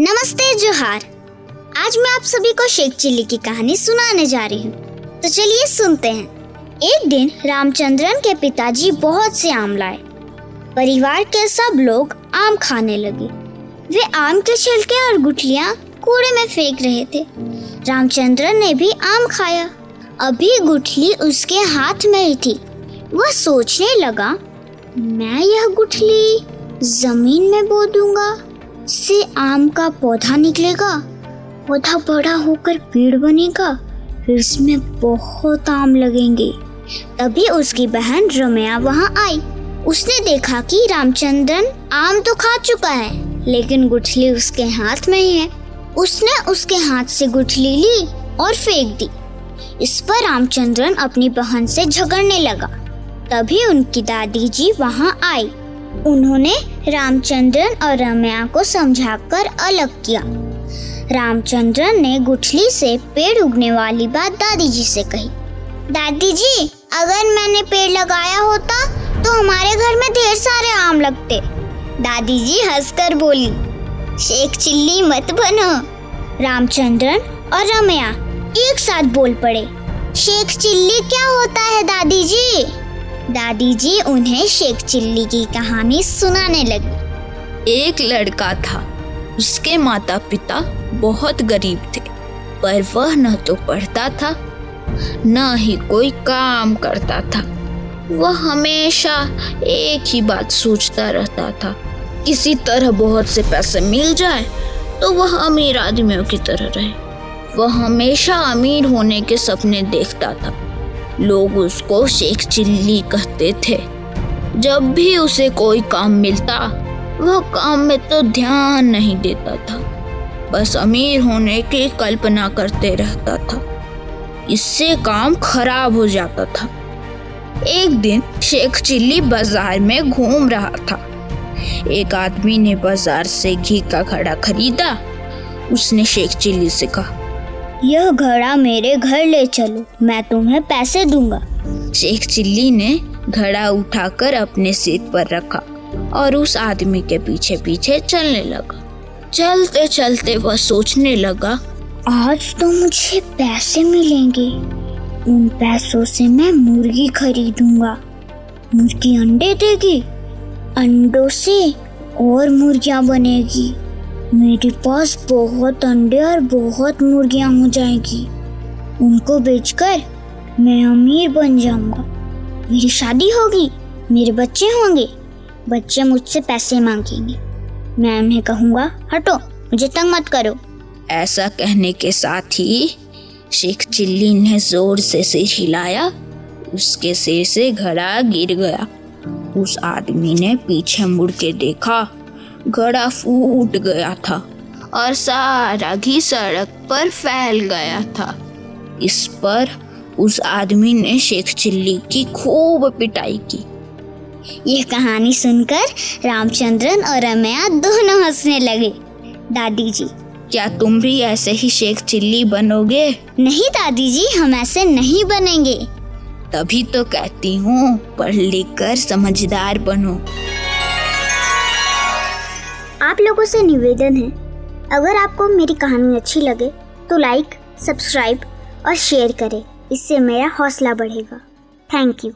नमस्ते, जोहार। आज मैं आप सभी को शेख चिल्ली की कहानी सुनाने जा रही हूँ। तो चलिए सुनते हैं। एक दिन रामचंद्रन के पिताजी बहुत से आम लाए। परिवार के सब लोग आम खाने लगे। वे आम के छिलके और गुठलियाँ कूड़े में फेंक रहे थे। रामचंद्रन ने भी आम खाया। अभी गुठली उसके हाथ में ही थी। वह सोचने लगा, मैं यह गुठली ज़मीन में बो दूँगा। से आम का पौधा निकलेगा, पौधा बड़ा होकर पेड़ बनेगा, फिर इसमें बहुत आम लगेंगे। तभी उसकी बहन रमया वहाँ आई। उसने देखा कि रामचंद्रन आम तो खा चुका है, लेकिन गुठली उसके हाथ में ही है। उसने उसके हाथ से गुठली ली और फेंक दी। इस पर रामचंद्रन अपनी बहन से झगड़ने लगा। तभी उनकी दादी जी वहाँ आई। उन्होंने रामचंद्रन और रम्या को समझाकर अलग किया। रामचंद्रन ने गुठली से पेड़ उगने वाली बात दादी जी से कही। दादी जी, अगर मैंने पेड़ लगाया होता तो हमारे घर में ढेर सारे आम लगते। दादी जी हंसकर बोली, शेख चिल्ली मत बनो। रामचंद्रन और रमया एक साथ बोल पड़े, शेख चिल्ली क्या होता है दादी जी? दादी जी उन्हें शेख चिल्ली की कहानी सुनाने लगी। एक लड़का था। उसके माता पिता बहुत गरीब थे, पर वह न तो पढ़ता था, न ही कोई काम करता था। वह हमेशा एक ही बात सोचता रहता था, किसी तरह बहुत से पैसे मिल जाए तो वह अमीर आदमियों की तरह रहे। वह हमेशा अमीर होने के सपने देखता था। लोग उसको शेख चिल्ली कहते थे। जब भी उसे कोई काम मिलता वह काम में तो ध्यान नहीं देता था। बस अमीर होने की कल्पना करते रहता था। इससे काम खराब हो जाता था। एक दिन शेख चिल्ली बाज़ार में घूम रहा था। एक आदमी ने बाज़ार से घी का घड़ा खरीदा। उसने शेख चिल्ली से कहा यह घड़ा मेरे घर ले चलो मैं तुम्हें पैसे दूँगा। शेख चिल्ली ने घड़ा उठाकर अपने सिर पर रखा और उस आदमी के पीछे पीछे चलने लगा। चलते चलते वह सोचने लगा आज तो मुझे पैसे मिलेंगे। उन पैसों से मैं मुर्गी खरीदूँगा। मुर्गी अंडे देगी अंडों से और मुर्गियाँ बनेगी। मेरे पास बहुत अंडे और बहुत मुर्गियाँ हो जाएगी। उनको बेचकर मैं अमीर बन जाऊँगा। मेरी शादी होगी, मेरे बच्चे होंगे। बच्चे मुझसे पैसे मांगेंगे। मैं उन्हें कहूँगा, हटो, मुझे तंग मत करो। ऐसा कहने के साथ ही शेख चिल्ली ने ज़ोर से सिर हिलाया। उसके सिर से घड़ा गिर गया। उस आदमी ने पीछे मुड़ के देखा। घड़ा फूट गया था और सारा घी सड़क पर फैल गया था। इस पर उस आदमी ने शेख चिल्ली की खूब पिटाई की। यह कहानी सुनकर रामचंद्रन और रमया दोनों हंसने लगे। दादी जी क्या तुम भी ऐसे ही शेख चिल्ली बनोगे? नहीं दादी जी हम ऐसे नहीं बनेंगे। तभी तो कहती हूँ पढ़ लिख कर समझदार बनो। आप लोगों से निवेदन है, अगर आपको मेरी कहानी अच्छी लगे तो लाइक सब्सक्राइब और शेयर करें। इससे मेरा हौसला बढ़ेगा। Thank you